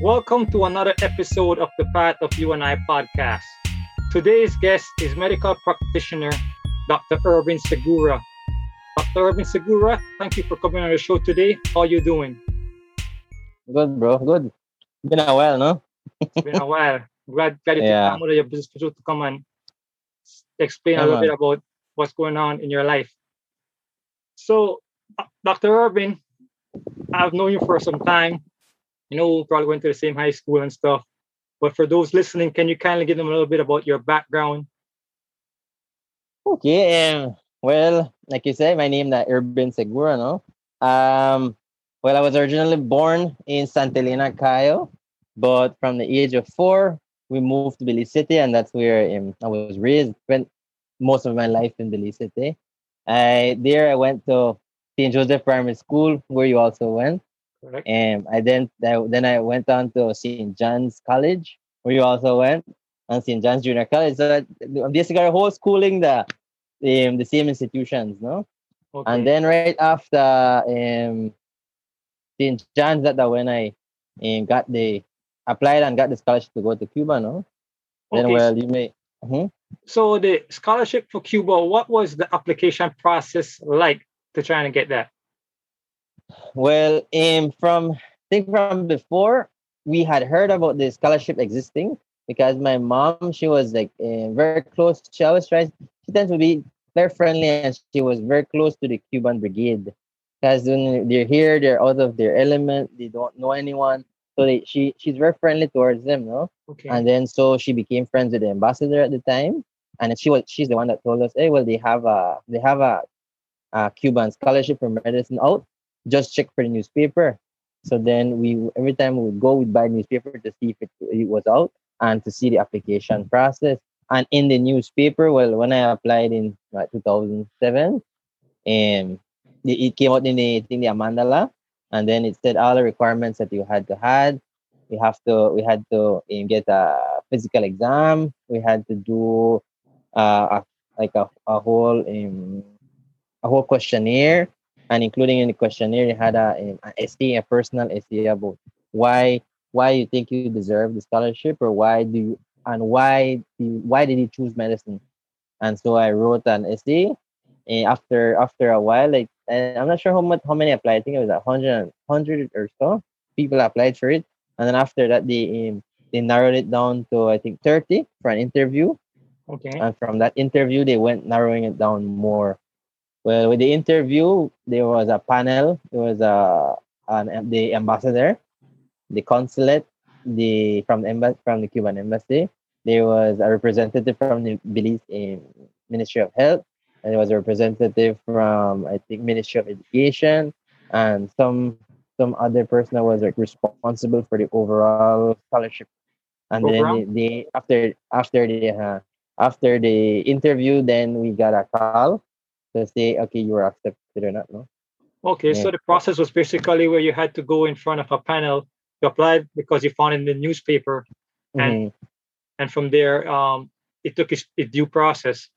Welcome to another episode of the Path of You and I podcast. Today's guest is medical practitioner Dr. Irvin Segura. Dr. Irvin Segura, thank you for coming on the show today. How are you doing? Good, bro. Good. Been a while, no? It's been a while. Glad, glad you took time out of your business to come and explain a little man. bit about what's going on in your life. So, Dr. Irvin, I've known you for some time. You know, probably went to the same high school and stuff. But for those listening, can you kindly give them a little bit about your background? Okay. Um, well, like you said, my name is Irvin Segura, no? Um, well, I was originally born in Santa Elena, Cayo, but from the age of four, we moved to Belize City, and that's where um, I was raised. Spent most of my life in Belize City. I there I went to St. Joseph Primary School, where you also went. Correct? And I then then I went on to St. John's College, where you also went, and St. John's Junior College. So basically got a whole schooling the um, the same institutions, no? Okay. And then right after um St. John's that, when I um, got the applied and got the scholarship to go to Cuba, no? Then Okay, well you may Mhm. So the scholarship for Cuba, what was the application process like to try and get that? Well, um, from I think from before we had heard about the scholarship existing because my mom she was like uh, very close. She always tries. She tends to be very friendly, and she was very close to the Cuban Brigade because when they're here, they're out of their element. They don't know anyone, so they, she she's very friendly towards them, no. Okay. And then so she became friends with the ambassador at the time, and she was she's the one that told us, hey, well they have a they have a, a Cuban scholarship for medicine out. Just check for the newspaper. So then we every time we would go, we'd buy newspaper to see if it, it was out and to see the application process. And in the newspaper, well, when I applied in like 2007, um, it came out in the, I think the Amandala, and then it said all the requirements that you had to had we have to we had to um, get a physical exam we had to do uh, a, like a, a whole um, a whole questionnaire and including in the questionnaire you had a, a essay a personal essay about why why you think you deserve the scholarship or why do you and why do you, why did you choose medicine? And so i wrote an essay and after after a while like and i'm not sure how much how many applied i think it was a hundred hundred or so people applied for it. And then after that they um, they narrowed it down to I think 30 for an interview. Okay. and from that interview they went narrowing it down more well with the interview there was a panel. There was a an the ambassador the consulate the from the embassy from the Cuban embassy. There was a representative from the Belize Ministry of Health and there was a representative from I think Ministry of Education and some some other person that was like responsible for the overall scholarship. And then they, they after after the uh, after the interview, then we got a call to say, okay, you were accepted or not. No. Okay, so the process was basically where you had to go in front of a panel. You applied because you found in the newspaper, And- Mhm, and from there, um, it took its, its due process.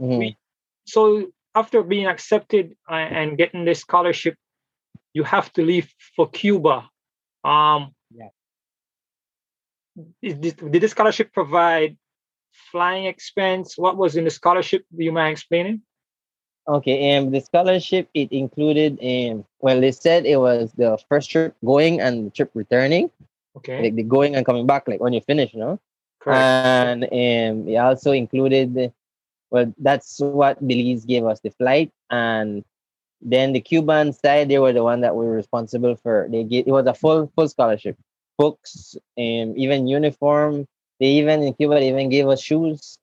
mhm. we- So after being accepted uh, and getting this scholarship, you have to leave for Cuba. Um, Yeah. is did the scholarship provide flying expense? What was in the scholarship? Do you mind explaining? Okay, and the scholarship it included um well they said it was the first trip going and the trip returning, Okay, like the going and coming back, like when you finish, no? correct. And um, it also included, the- well, that's what Belize gave us the flight, and then the Cuban side, they were the one that were responsible for. They gave it was a full full scholarship, books, and even uniform. They even in Cuba, they even gave us shoes.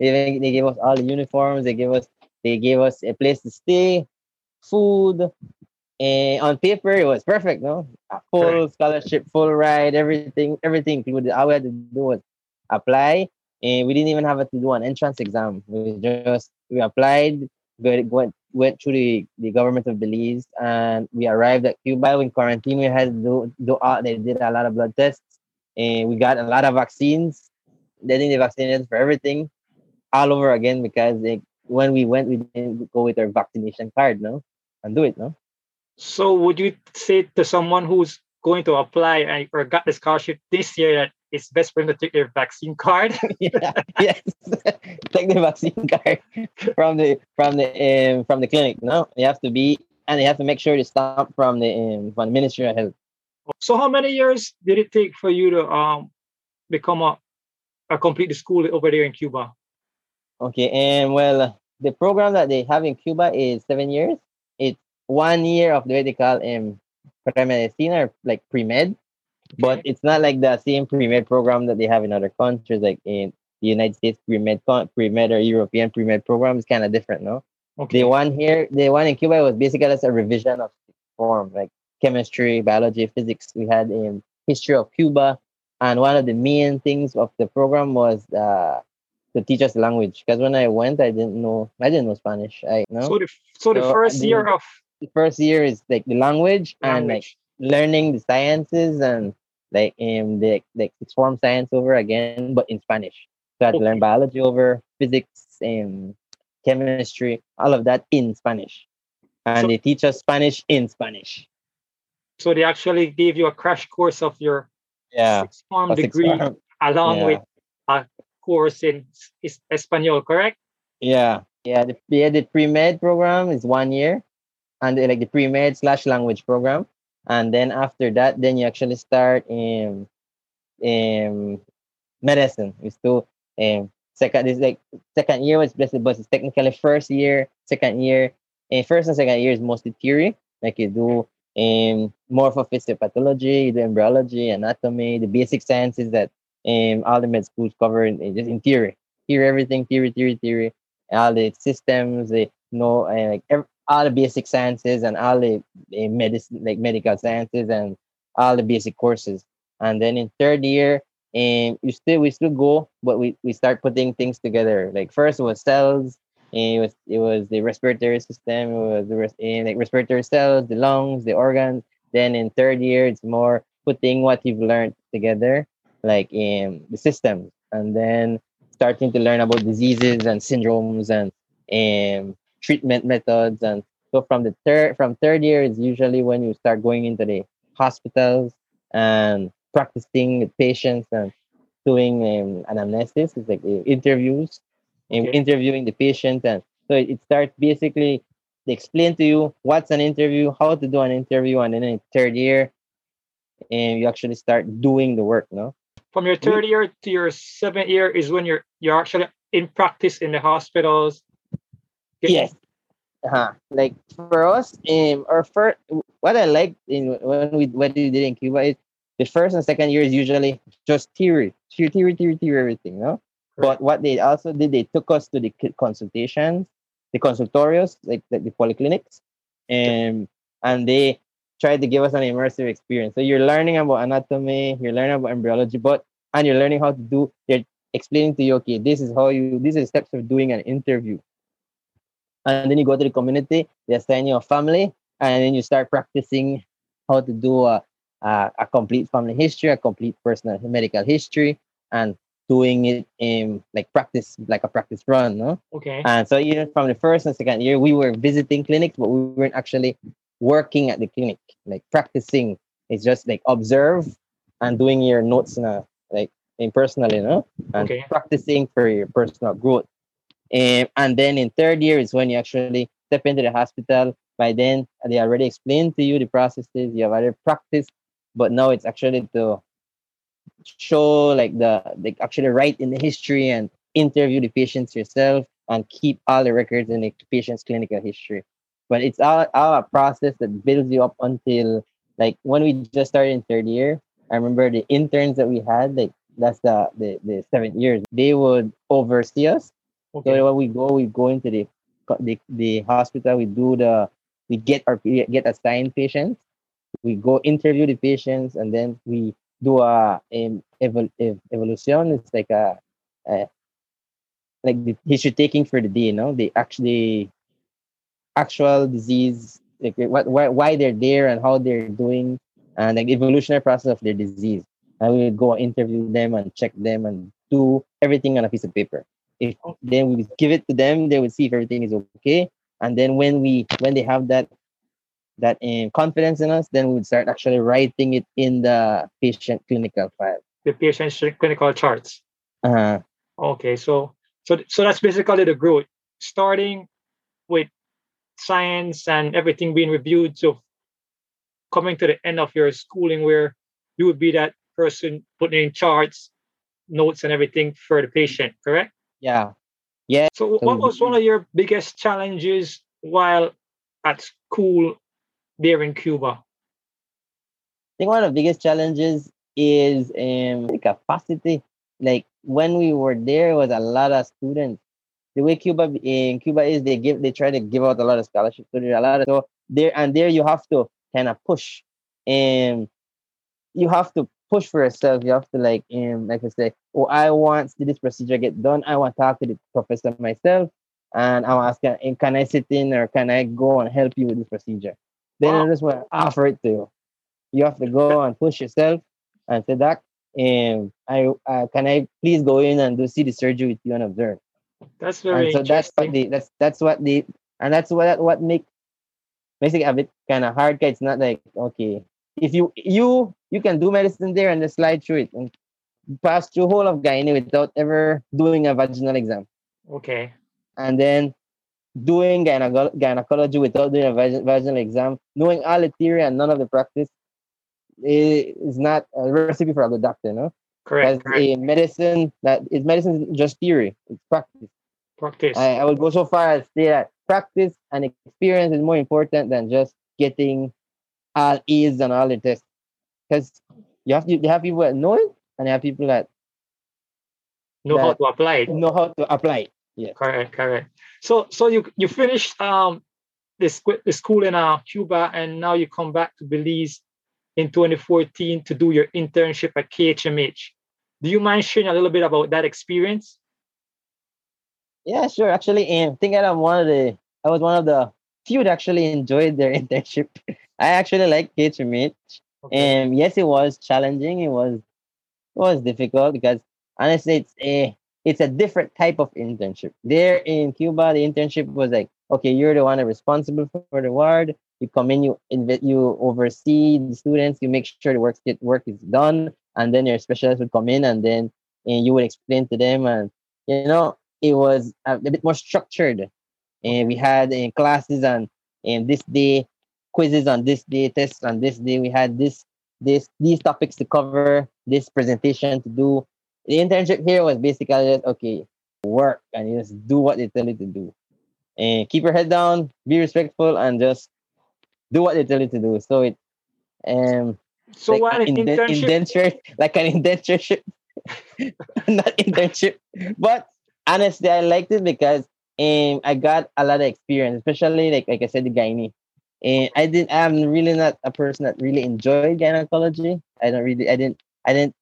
They even they gave us all the uniforms. They gave us they gave us a place to stay, food. And on paper, it was perfect, no? A full scholarship, full ride, everything, everything included. All we had to do was apply, and we didn't even have to do an entrance exam. We just we applied, went went through the, the government of Belize, and we arrived at Cuba. In quarantine, we had to do, do all, they did a lot of blood tests, and we got a lot of vaccines. They they vaccinated for everything, all over again because they, when we went, we didn't go with our vaccination card, no, and do it, no. So would you say to someone who's going to apply or got the scholarship this year that it's best for them to take their vaccine card. yeah, yes, take the vaccine card from the from the um, from the clinic. No, you have to be, and you have to make sure to stamp from the um, from the Ministry of Health. So, how many years did it take for you to um become a, a complete the school over there in Cuba? Okay, and well, the program that they have in Cuba is seven years. It's one year of the what they call um pre-medicina or like pre-med but it's not like the same pre-med program that they have in other countries like in the united states pre-med pre-med or european pre-med program is kind of different no okay. the one here the one in cuba was basically just a revision of form like chemistry biology physics we had in history of cuba and one of the main things of the program was uh, to teach us the language because when i went i didn't know i didn't know spanish i know so the, so the so first year of the first year is like the language, language. and like learning the sciences and like in the like form science over again, but in Spanish. So I had okay. to learn biology over physics and chemistry, all of that in Spanish. And so, they teach us Spanish in Spanish. So they actually gave you a crash course of your yeah six form degree form. along yeah. with a course in is Espanol, correct? Yeah. Yeah. The, yeah, the pre-med program is one year and like the pre-med slash language program and then after that then you actually start in in medicine you still um second this like second year was blessed but it's technically first year second year and first and second year is mostly theory like you do um, more for physiopathology embryology anatomy the basic sciences that um all the med schools cover in, in eh, just in theory theory everything theory theory theory all the systems eh, the you know and eh, like every, all the basic sciences and all the uh, medicine, like medical sciences and all the basic courses. And then in third year, and you still we still go, but we, we start putting things together. Like first was cells, and it was it was the respiratory system, it was the res, and like respiratory cells, the lungs, the organs. Then in third year, it's more putting what you've learned together, like in the systems, and then starting to learn about diseases and syndromes and and treatment methods. And so from the third from third year is usually when you start going into the hospitals and practicing with patients and doing um, anamnesis it's like uh, interviews and okay. interviewing the patient. And so it, it starts basically they explain to you what's an interview how to do an interview. And then in third year and you actually start doing the work no from your third year to your seventh year is when you're you're actually in practice in the hospitals Yes. Uh-huh. Like for us, um, or for what I like in when we what we did in Cuba is the first and second year is usually just theory, theory, theory, theory, theory everything, no. But what they also did, they took us to the consultations, the consultorios, like, like the polyclinics, and and they tried to give us an immersive experience. So you're learning about anatomy, you're learning about embryology, but and you're learning how to do. They're explaining to you, okay, this is how you, these are the steps of doing an interview and then you go to the community they assign you a family and then you start practicing how to do a, a, a complete family history a complete personal medical history and doing it in like practice like a practice run no okay and so even from the first and second year we were visiting clinics but we weren't actually working at the clinic like practicing it's just like observe and doing your notes in a like in personally, you know, and okay. practicing for your personal growth. Um, and then in third year is when you actually step into the hospital. By then, they already explained to you the processes. You have already practiced, but now it's actually to show like the like actually write in the history and interview the patients yourself and keep all the records in the patient's clinical history. But it's all, all a process that builds you up until like when we just started in third year. I remember the interns that we had, like that's the the, the seventh years, they would oversee us Okay. So when we go, we go into the, the the hospital. We do the we get our get assigned patients. We go interview the patients, and then we do a, a evol, evolution. It's like a, a like the history taking for the day. You know, they actually actual disease, like what why, why they're there and how they're doing, and like the evolutionary process of their disease. And we would go interview them and check them and do everything on a piece of paper if then we give it to them they will see if everything is okay and then when we when they have that that in confidence in us, then we would start actually writing it in the patient clinical file. The patient clinical charts. Uh-huh. Okay, so so so that's basically the growth, starting with science and everything being reviewed. So coming to the end of your schooling, where you would be that person putting in charts, notes, and everything for the patient, correct? Yeah. Yeah. So what was one of your biggest challenges while at school there in Cuba? I think one of the biggest challenges is um, capacity. Like when we were there, was a lot of students. The way Cuba in Cuba is, they give they try to give out a lot of scholarships. So there a lot of so there and there you have to kind of push, and you have to push for yourself. You have to like um like I say, oh I want this procedure get done. I want to talk to the professor myself, and I'm asking, can I sit in or can I go and help you with this procedure? Then wow. I just want to offer it to you. You have to go and push yourself and say, Doc, um, I uh, can I please go in and do see the surgery with you and observe. That's very and so that's what the that's that's what the and that's what what make basically a bit kind of hard. It's not like okay, if you you you can do medicine there and just slide through it and pass through whole of gynae without ever doing a vaginal exam. Okay. And then doing gyneco- gynecology without doing a vaginal exam, knowing all the theory and none of the practice eh, is not a recipe for a good doctor, no? Correct. correct. a medicine that is medicine is just theory, it's practice. Practice. I, I would go so far as say that practice and experience is more important than just getting all A's and all the tests. Because you have you have people that know it and you have people that know how to apply it. Know how to apply it. Yeah. Correct, correct. So so you you finished um this the school in uh, Cuba and now you come back to Belize in 2014 to do your internship at KHMH. Do you mind sharing a little bit about that experience? Yeah, sure. Actually, I think I'm one of the I was one of the few that actually enjoyed their internship. I actually like KHMH. Okay. And yes, it was challenging. It was it was difficult because honestly it's a it's a different type of internship. There in Cuba, the internship was like, okay, you're the one responsible for the ward. You come in, you you oversee the students, you make sure the work get work is done, and then your specialist would come in and then and you would explain to them, and you know it was a, bit more structured. And we had in classes on and this day, quizzes on this day, tests on this day. We had this this these topics to cover, this presentation to do, the internship here was basically just okay, work and just do what they tell you to do. And keep your head down, be respectful, and just do what they tell you to do. So it um so like what an indent- indenture like an indentureship. not internship. But honestly, I liked it because um I got a lot of experience, especially like like I said, the gynae. And I didn't I'm really not a person that really enjoyed gynecology. I don't really I didn't I didn't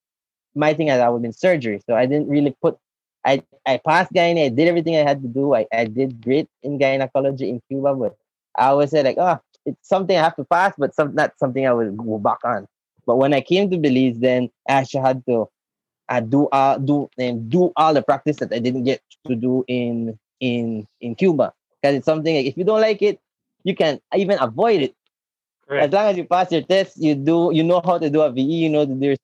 my thing is I was in surgery, so I didn't really put. I I passed gynae. I did everything I had to do. I, I did great in gynecology in Cuba, but I always said like, oh, it's something I have to pass, but some not something I would go back on. But when I came to Belize, then I actually had to I do uh do and do all the practice that I didn't get to do in in in Cuba. Because it's something like if you don't like it, you can even avoid it. As long as you pass your test, you do you know how to do a VE, you know to do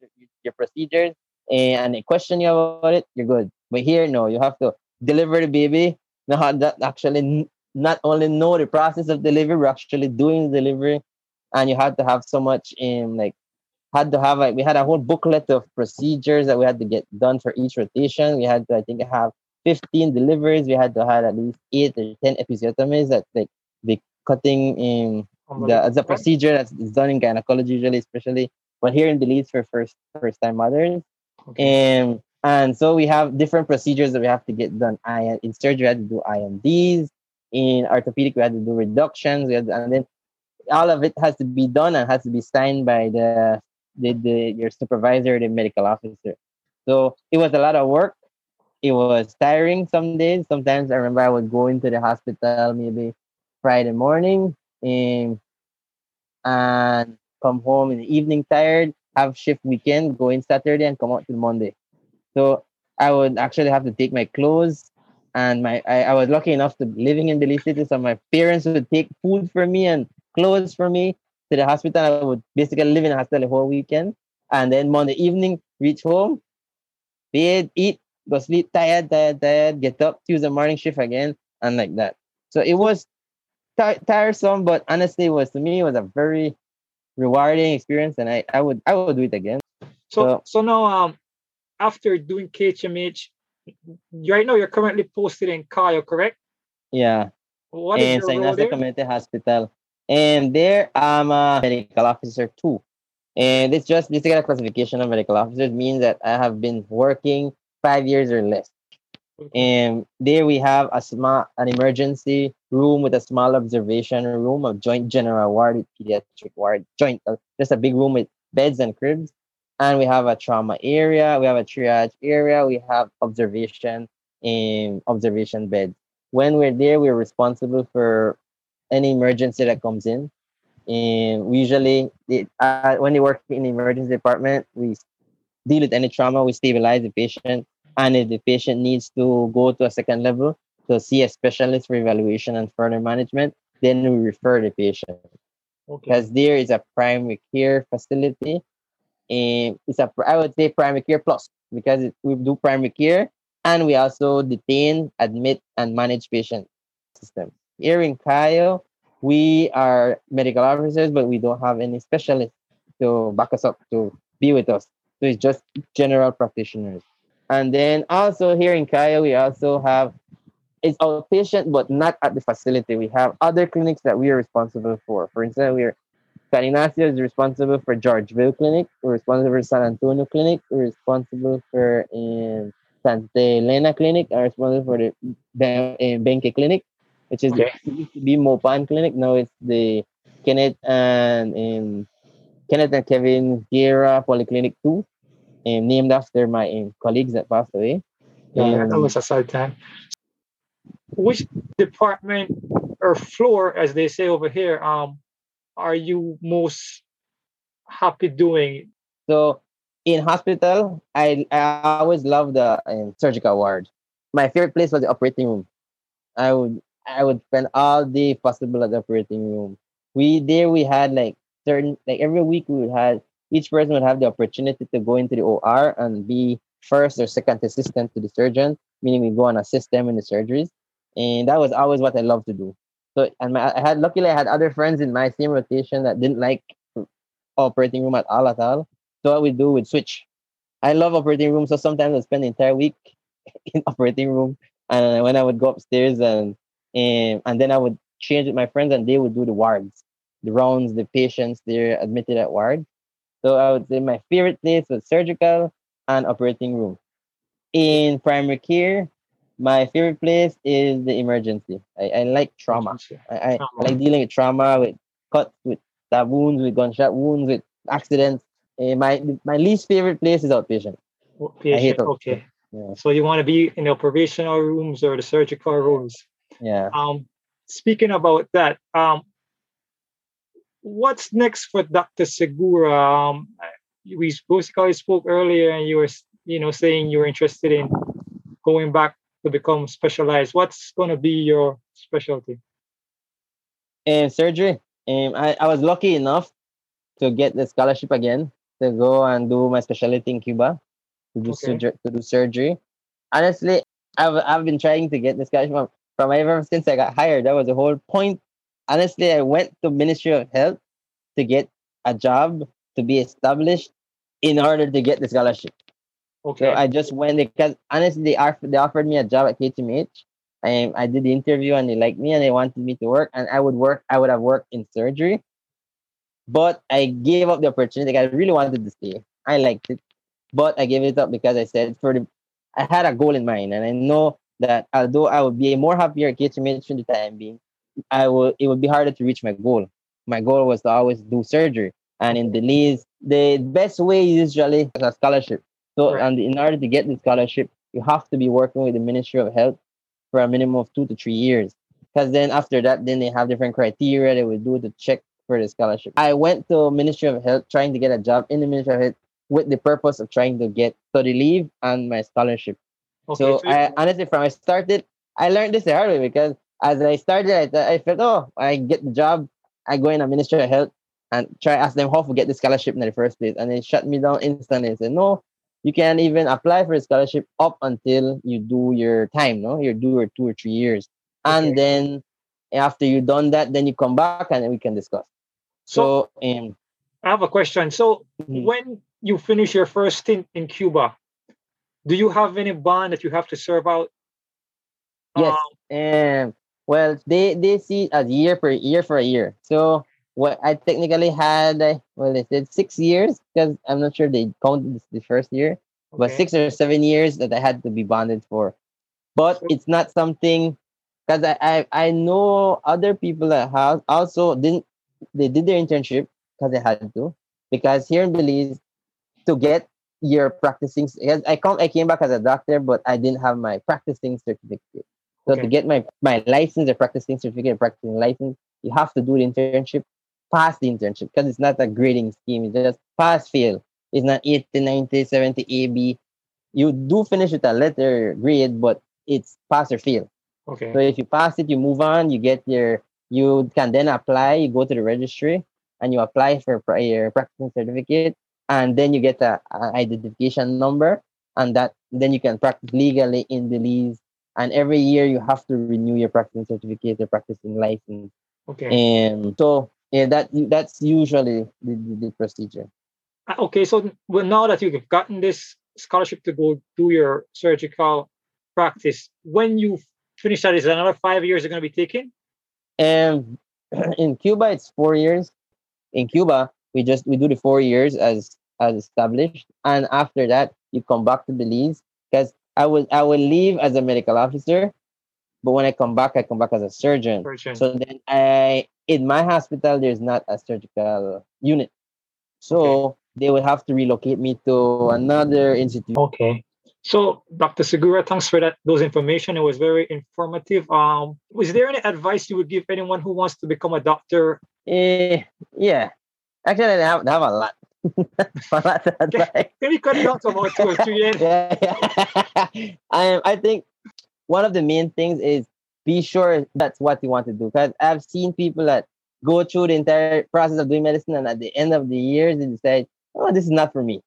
your, procedures, and they question you about it, you're good. But here, no, you have to deliver the baby. Now how that actually not only know the process of delivery, we're actually doing delivery, and you had to have so much in like had to have like we had a whole booklet of procedures that we had to get done for each rotation. We had to I think have 15 deliveries. We had to have at least eight or 10 episiotomies that like the cutting in the, the procedure that's done in gynecology usually, especially but here in Belize for first first time mothers. Okay. And and so we have different procedures that we have to get done. I in surgery we had to do I&Ds. In orthopedic we had to do reductions. We had to, and then all of it has to be done and has to be signed by the, the, the your supervisor, the medical officer. So it was a lot of work. It was tiring some days. Sometimes I remember I would go into the hospital maybe Friday morning and and come home in the evening tired have shift weekend, go in Saturday and come out till Monday. So I would actually have to take my clothes and my I, I was lucky enough to living in Belize City, so my parents would take food for me and clothes for me to the hospital. I would basically live in the hospital the whole weekend. And then Monday evening, reach home, bed, eat, go sleep, tired, tired, tired, get up, Tuesday morning shift again, and like that. So it was t- tiresome, but honestly, it was to me, it was a very rewarding experience, and I, I would I would do it again. So so, so now um after doing KHMH, right now you're currently posted in Cayo, correct? Yeah. What is in your St. role there? Community Hospital. And there I'm a medical officer too. And it's just this basically a classification of medical officers means that I have been working five years or less. And there we have a small an emergency room with a small observation room, a joint general ward pediatric ward, joint uh, just a big room with beds and cribs. And we have a trauma area, we have a triage area, we have observation in observation beds. When we're there, we're responsible for any emergency that comes in. And we usually, it, uh, when you work in the emergency department, we deal with any trauma, we stabilize the patient. And if the patient needs to go to a second level to see a specialist for evaluation and further management, then we refer the patient. Okay. Because there is a primary care facility. And it's a, I would say primary care plus because it, we do primary care and we also detain, admit, and manage patient system. Here in Cayo, we are medical officers, but we don't have any specialists to back us up to be with us. So it's just general practitioners. And then also here in Cayo, we also have it's outpatient, but not at the facility. We have other clinics that we are responsible for. For instance, we're San Ignacio is responsible for Georgeville Clinic. We're responsible for San Antonio Clinic. We're responsible for in Santa Elena Clinic. I'm responsible for the eh, Benque Clinic, which is Okay. it used to be Mopan Clinic. Now it's the Kenneth and um, Kenneth and Kevin Guerra Polyclinic 2, um, named after my um, colleagues that passed away. Yeah, that Um, was a sad time. Which department or floor, as they say over here, um, are you most happy doing? So in hospital, I I always love the um, surgical ward. My favorite place was the operating room. I would I would spend all day possible at the operating room. We there we had like certain like every week we would have each person would have the opportunity to go into the OR and be first or second assistant to the surgeon, meaning we go and assist them in the surgeries. And that was always what I loved to do. So and my, I had luckily I had other friends in my same rotation that didn't like operating room at all at all. So what we do with switch. I love operating room, so sometimes I spend the entire week in operating room. And when I would go upstairs and and, and then I would change with my friends and they would do the wards, the rounds, the patients they're admitted at ward. So I would say my favorite place was surgical and operating room. In primary care, my favorite place is the emergency. I, I like trauma. I, I, Trauma. I like dealing with trauma, with cuts, with stab wounds, with gunshot wounds, with accidents. Eh, my my least favorite place is outpatient. hate Patient, those. okay. Yeah. So you want to be in the operational rooms or the surgical rooms? Yeah. Um, speaking about that, um, what's next for Dr. Segura? Um, we basically spoke earlier, and you were, you know, saying you were interested in going back to become specialized. What's going to be your specialty? And surgery. Um, I, I was lucky enough to get the scholarship again to go and do my specialty in Cuba to do Okay. surgery. To do surgery. Honestly, I've I've been trying to get the scholarship from, ever since I got hired. That was the whole point. Honestly, I went to Ministry of Health to get a job to be established in order to get the scholarship. Okay. So I just went because honestly, they offered they offered me a job at KTMH. And I did the interview and they liked me and they wanted me to work and I would work. I would have worked in surgery, but I gave up the opportunity. I really wanted to stay. I liked it, but I gave it up because I said for the I had a goal in mind and I know that although I would be a more happier at KTMH for the time being, I will it would be harder to reach my goal. My goal was to always do surgery, and in the least, the best way usually is a scholarship. So, Right. and in order to get the scholarship, you have to be working with the Ministry of Health for a minimum of two to three years. Because then after that, then they have different criteria they will do to check for the scholarship. I went to Ministry of Health trying to get a job in the Ministry of Health with the purpose of trying to get study leave and my scholarship. Okay. So so I honestly, from I started, I learned this the hard way because as I started, I, I felt, oh, I get the job, I go in a Ministry of Health and try ask them how to get the scholarship in the first place, and they shut me down instantly and say, no, you can't even apply for a scholarship up until you do your time, no, you do your two or three years, and then after you've done that, then you come back and then we can discuss. So- So, um, I have a question. So Mhm. when you finish your first stint in Cuba, do you have any bond that you have to serve out? Yes. Um, well, they they see it as year per year for a year. So what I technically had, well, they said six years because I'm not sure they counted the first year, but six or seven years that I had to be bonded for. But it's not something because I, I I know other people that have also didn't they did their internship because they had to because here in Belize to get your practicing I come I came back as a doctor but I didn't have my practicing certificate. So to get my my license or practicing certificate, practicing license, you have to do the internship, pass the internship because it's not a grading scheme. It's just pass fail. It's not 80, 90, 70, AB. You do finish with a letter grade, but it's pass or fail. Okay. So if you pass it, you move on, you get your, you can then apply, you go to the registry and you apply for your practicing certificate and then you get a, a identification number and that then you can practice legally in Belize. And every year you have to renew your practicing certificate, your practicing license. Okay. And so yeah, that that's usually the, the, the procedure. Uh, Okay. So now that you've gotten this scholarship to go do your surgical practice, when you finish that, is another five years you're going to be taken? And in Cuba, it's four years. In Cuba, we just we do the four years as as established, and after that, you come back to Belize because I will I will leave as a medical officer, but when I come back, I come back as a surgeon. Surgeon. So then I in my hospital, there's not a surgical unit, so they would have to relocate me to another institute. Okay. So, Dr. Segura, thanks for that those information. It was very informative. Um, was there any advice you would give anyone who wants to become a doctor? Eh, yeah, actually, I have, I have a lot. A lot to advise. Can you cut it to about two? Then? yeah, yeah. I I think one of the main things is be sure that's what you want to do. Because I've seen people that go through the entire process of doing medicine, and at the end of the year, they decide, "Oh, this is not for me,"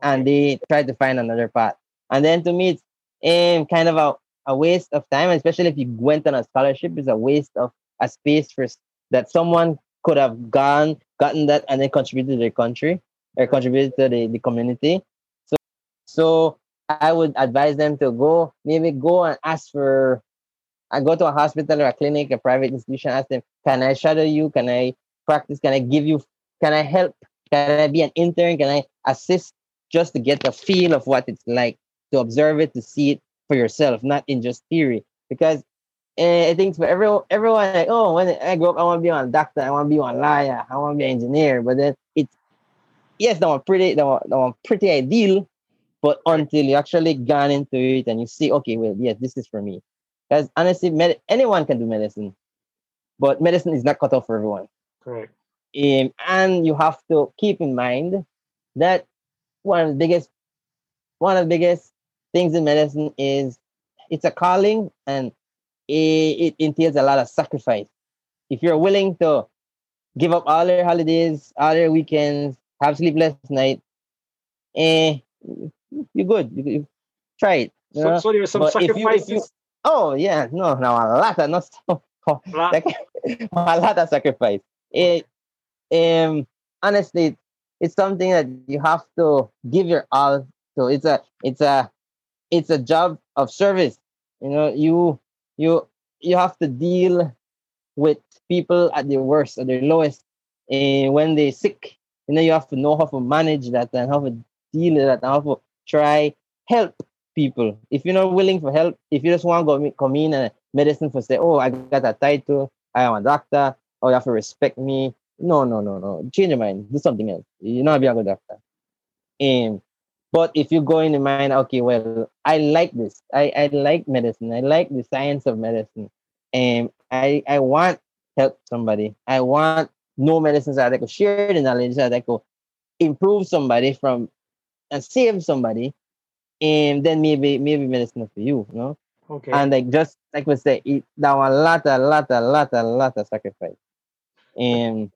and they try to find another path. And then to me, it's um, kind of a, a waste of time, especially if you went on a scholarship. It's a waste of a space for that someone could have gone, gotten that, and then contributed to their country or contributed to the, the community. So, so I would advise them to go, maybe go and ask for, I go to a hospital or a clinic, a private institution, ask them, can I shadow you? Can I practice? Can I give you, can I help? Can I be an intern? Can I assist just to get the feel of what it's like to observe it, to see it for yourself, not in just theory? Because eh, I think for everyone, everyone like, oh, when I grow up, I want to be a doctor, I want to be a lawyer, I want to be an engineer. But then yes, that one pretty, that one, that one pretty ideal. But until you actually gone into it and you see, okay, well, yes, this is for me. Because honestly, med- anyone can do medicine, but medicine is not cut off for everyone. Correct. Um, and you have to keep in mind that one of the biggest one of the biggest things in medicine is it's a calling and it, it entails a lot of sacrifice. If you're willing to give up all your holidays, all your weekends, have sleepless night, eh, you're good. You, you try it. So, know? so there some But if you- sacrifices. you- Oh yeah, no, no, a lot of not a lot of sacrifice. It, um, honestly, it's something that you have to give your all. So it's a, it's a, it's a job of service. You know, you, you, you have to deal with people at their worst, at their lowest, and when they're sick. You know, you have to know how to manage that and how to deal with that and how to try help people. If you're not willing for help, if you just want to come in and medicine for say, oh, I got a title, I am a doctor, oh, you have to respect me. No, no, no, no. Change your mind. Do something else. You're not be a good doctor. Um, but if you go in the mind, okay, well, I like this. I, I like medicine. I like the science of medicine. And I I want help somebody. I want no medicine so that I could share the knowledge that I could improve somebody from and save somebody. And then maybe maybe medicine for you, you know? okay. And like just like we say, it that was a lot, a lot, a lot, a lot of sacrifice. And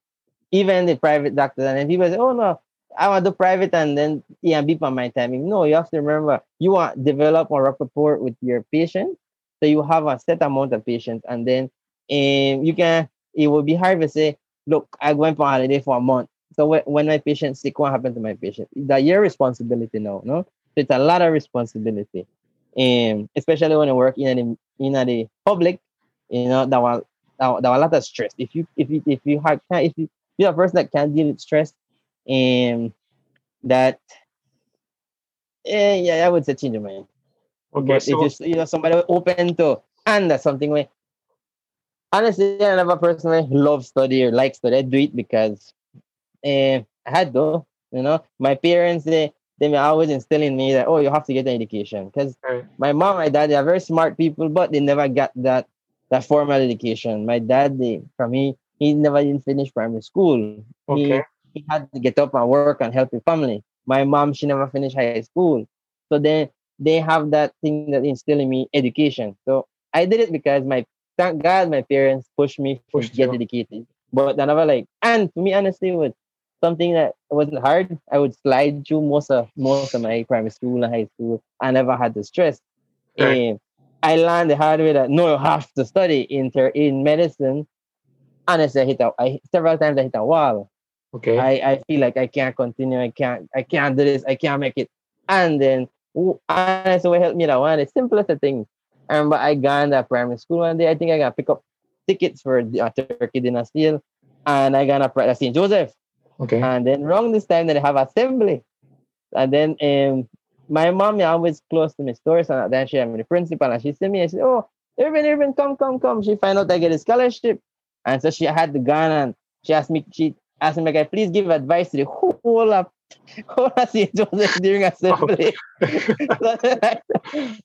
even the private doctors, and then people say, oh no, I want to do private and then yeah, beep on my timing. No, you have to remember you want develop a rapport with your patient. So you have a set amount of patients, and then um, you can it will be hard to say, look, I went for holiday for a month. So when, when my patient sick, what happened to my patient? That your responsibility now, no? So it's a lot of responsibility. And especially when you work in the in the public, you know, that was that, that a lot of stress. If you if you if you have if you you're a person that can't deal with stress, and that eh, yeah, I would say change your mind. Okay, but so if you you know somebody open to and that's something where honestly I never personally love study or like study. I do it because eh, I had to, you know. My parents they they were always instilling me that oh you have to get an education. Because right. my mom, my dad, they are very smart people, but they never got that that formal education. My dad, they from me, he never didn't finish primary school. He okay, he had to get up and work and help his family. My mom, she never finished high school. So then they have that thing that instill in me education. So I did it because my thank God my parents pushed me to Pushed get you. educated. But then I was like and to me honestly it was something that wasn't hard. I would slide through most of most of my primary school and high school. I never had the stress. Right. And I learned the hard way that no, you have to study in ter- in medicine. Honestly, I hit a, I several times I hit a wall. okay, I, I feel like I can't continue. I can't I can't do this. I can't make it. And then honestly, what helped me that one, the simplest of things. I remember I gone to primary school one day. I think I got pick up tickets for the uh, turkey dinner steal, and I got to St. Joseph. okay, And then wrong this time, they have assembly. And then um, my mom is always close to my stores, and then she had me the principal, and she said me, I said, "Oh, Irvin, Irvin, come, come, come." She find out I get a scholarship, and so she had the gun, and she asked me, she asked me, like, please give advice to the whole of of St. Joseph during assembly. so then I,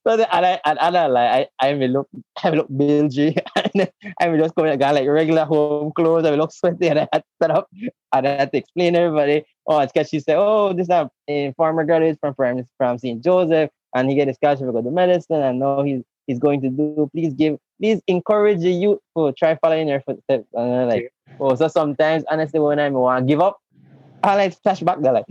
so then, and I, and, and I like, I, I may look, I may look bilgy, and I may just come in a like regular home clothes, I may look sweaty, and I had to set up, and I had to explain to everybody, oh, it's because she said, oh, this is a, former graduate from, from, from St. Joseph, and he get a scholarship to go to medicine, and now he's, he's going to do, please give, please encourage the youth to try following their footsteps, and I'm like, oh, so sometimes, honestly, when I want to give up, I like flashback, they're like.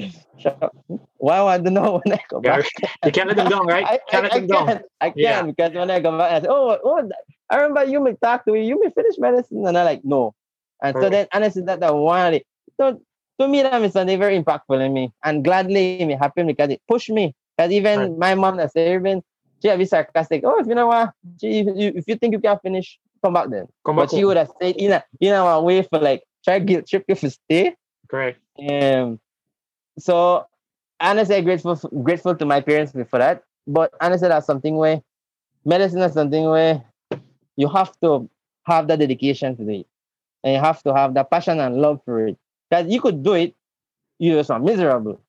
Why I don't know when I go back? you can't let them down, right? I, can't I, let I them down. can, I can Yeah. because when I go back, I say, oh, oh, I remember you may talk to me, you may finish medicine, and I'm like, no. And so Right. then, honestly, that I wanted. So to me, that is something very impactful in me, and gladly it happened because it pushed me. Because even Right. my mom that said, even she had be sarcastic. Oh, if you know what, she, if, you, if you think you can finish, come back then. Come But back she home. would have said, you know, you know, way for like try guilt trip if you for stay. Correct. Um, so honestly, I'm grateful grateful to my parents for that. But honestly, that's something where medicine is something where you have to have that dedication to it, and you have to have that passion and love for it. Because you could do it, you just are miserable.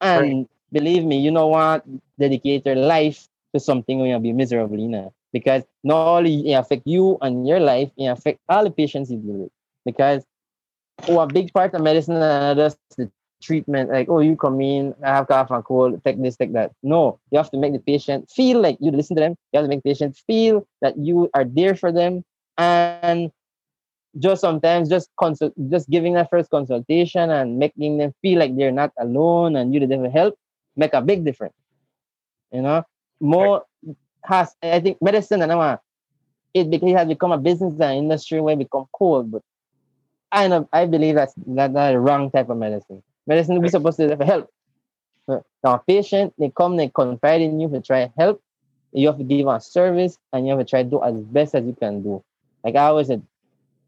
And believe me, you know what? Dedicate your life to something when you'll be miserable, you know. Because not only it affect you and your life, it affect all the patients you deal with. Because oh, a big part of medicine and just the treatment, like, oh, you come in, I have cough and cold, take this, take that. No, you have to make the patient feel like you listen to them. You have to make the patient feel that you are there for them. And just sometimes just consult, just giving that first consultation and making them feel like they're not alone and you devil help make a big difference. You know, more has I think medicine and it it has become a business and industry where it become cold, but I know I believe that's that that's the wrong type of medicine. Medicine we supposed to have help. Now, patient they come they confide in you to try help. You have to give a service and you have to try to do as best as you can do. Like I always said,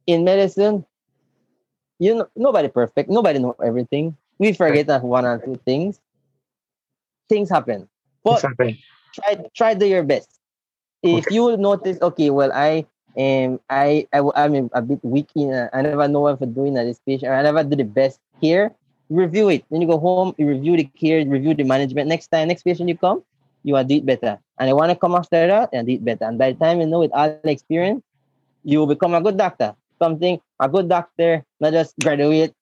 in medicine, you know nobody perfect, nobody know everything. We forget that one or two things. Things happen. But Exactly. try try do your best. If Okay. you notice, okay, well, I um I'm a bit weak in uh, I never know what for doing at this patient. I never do the best here. Review it. Then you go home, you review the care, review the management. Next time, next patient you come, you want to do it better. And I want to come after that and do it better. And by the time you know with all the experience, you will become a good doctor. Something a good doctor, not just graduate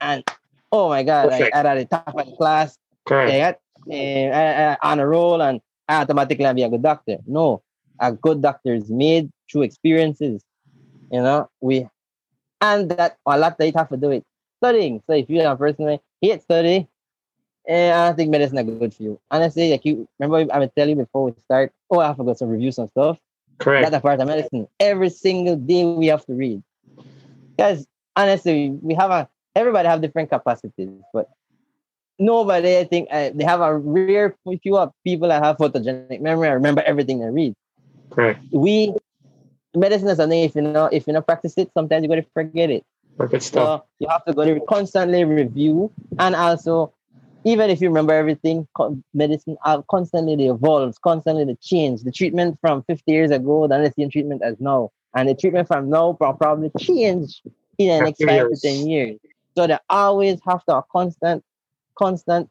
and oh my god, I, Perfect. I had the top of the class Correct. yeah, eh, uh, uh, on a roll and I automatically be a good doctor. No, a good doctor is made through experiences. You know, we And that a lot that you have to do it studying. So if you are a personally hate study, eh, I don't think medicine is good for you. Honestly, like you remember I would tell you before we start, oh, I forgot to go some reviews and stuff. Correct. That's a part of medicine. Every single day we have to read. Because honestly, we have a everybody have different capacities, but nobody, I think, uh, they have a rare few of people that have photogenic memory. I remember everything they read. Correct. We medicine is something if you know if you don't practice it, sometimes you're gonna forget it. Perfect stuff. So you have to go to constantly review and also even if you remember everything, medicine uh, constantly they evolves, constantly they change. The treatment from 50 years ago, the same treatment as now. And the treatment from now probably change in the next five to 10 years. So they always have to have constant, constant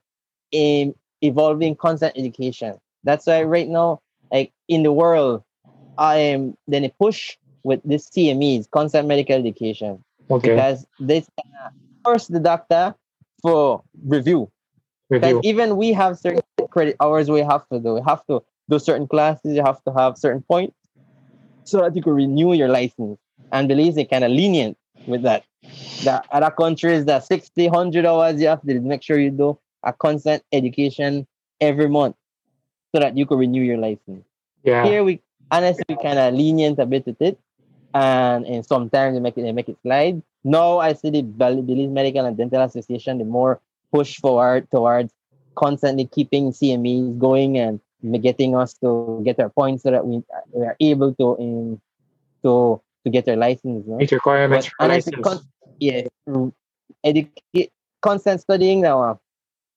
um, evolving, constant education. That's why right now, like in the world, I am then a push with this CMEs, constant medical education Okay. because this can force the doctor for review. Because even we have certain credit hours we have to do. We have to do certain classes, you have to have certain points so that you can renew your license. And Belize is kind of lenient with that. The other countries that 60, 100 hours you have to make sure you do a constant education every month so that you can renew your license. Yeah. Here we honestly kind of lenient a bit with it, and and sometimes they make it they make it slide. Now I see the Belize Medical and Dental Association the more push forward towards constantly keeping CMEs going and getting us to get our points so that we, we are able to in to to get our license. No? Meet requirements But for license. con- yeah, educate, constant studying now. Uh,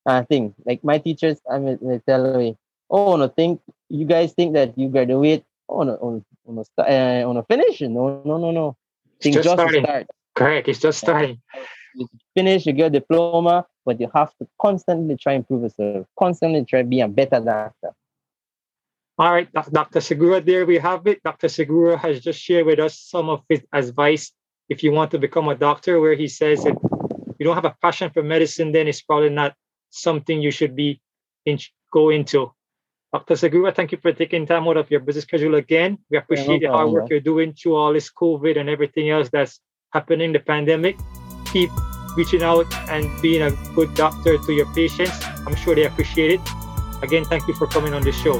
uh, thing like my teachers, I mean, they tell me, oh no, think you guys think that you graduate, oh no, on on a uh, on a finish, no, no, no, no. It's Think just just starting. start. Correct. It's just starting. You finish, you get a diploma, but you have to constantly try and improve yourself, constantly try to be a better doctor. All right, Dr. Segura, there we have it. Dr. Segura has just shared with us some of his advice if you want to become a doctor, where he says that if you don't have a passion for medicine, then it's probably not something you should be in, go into. Dr. Segura, thank you for taking time out of your busy schedule again. We appreciate the hard work you're doing through all this COVID and everything else that's happening, the pandemic. Keep reaching out and being a good doctor to your patients. I'm sure they appreciate it. Again, thank you for coming on the show.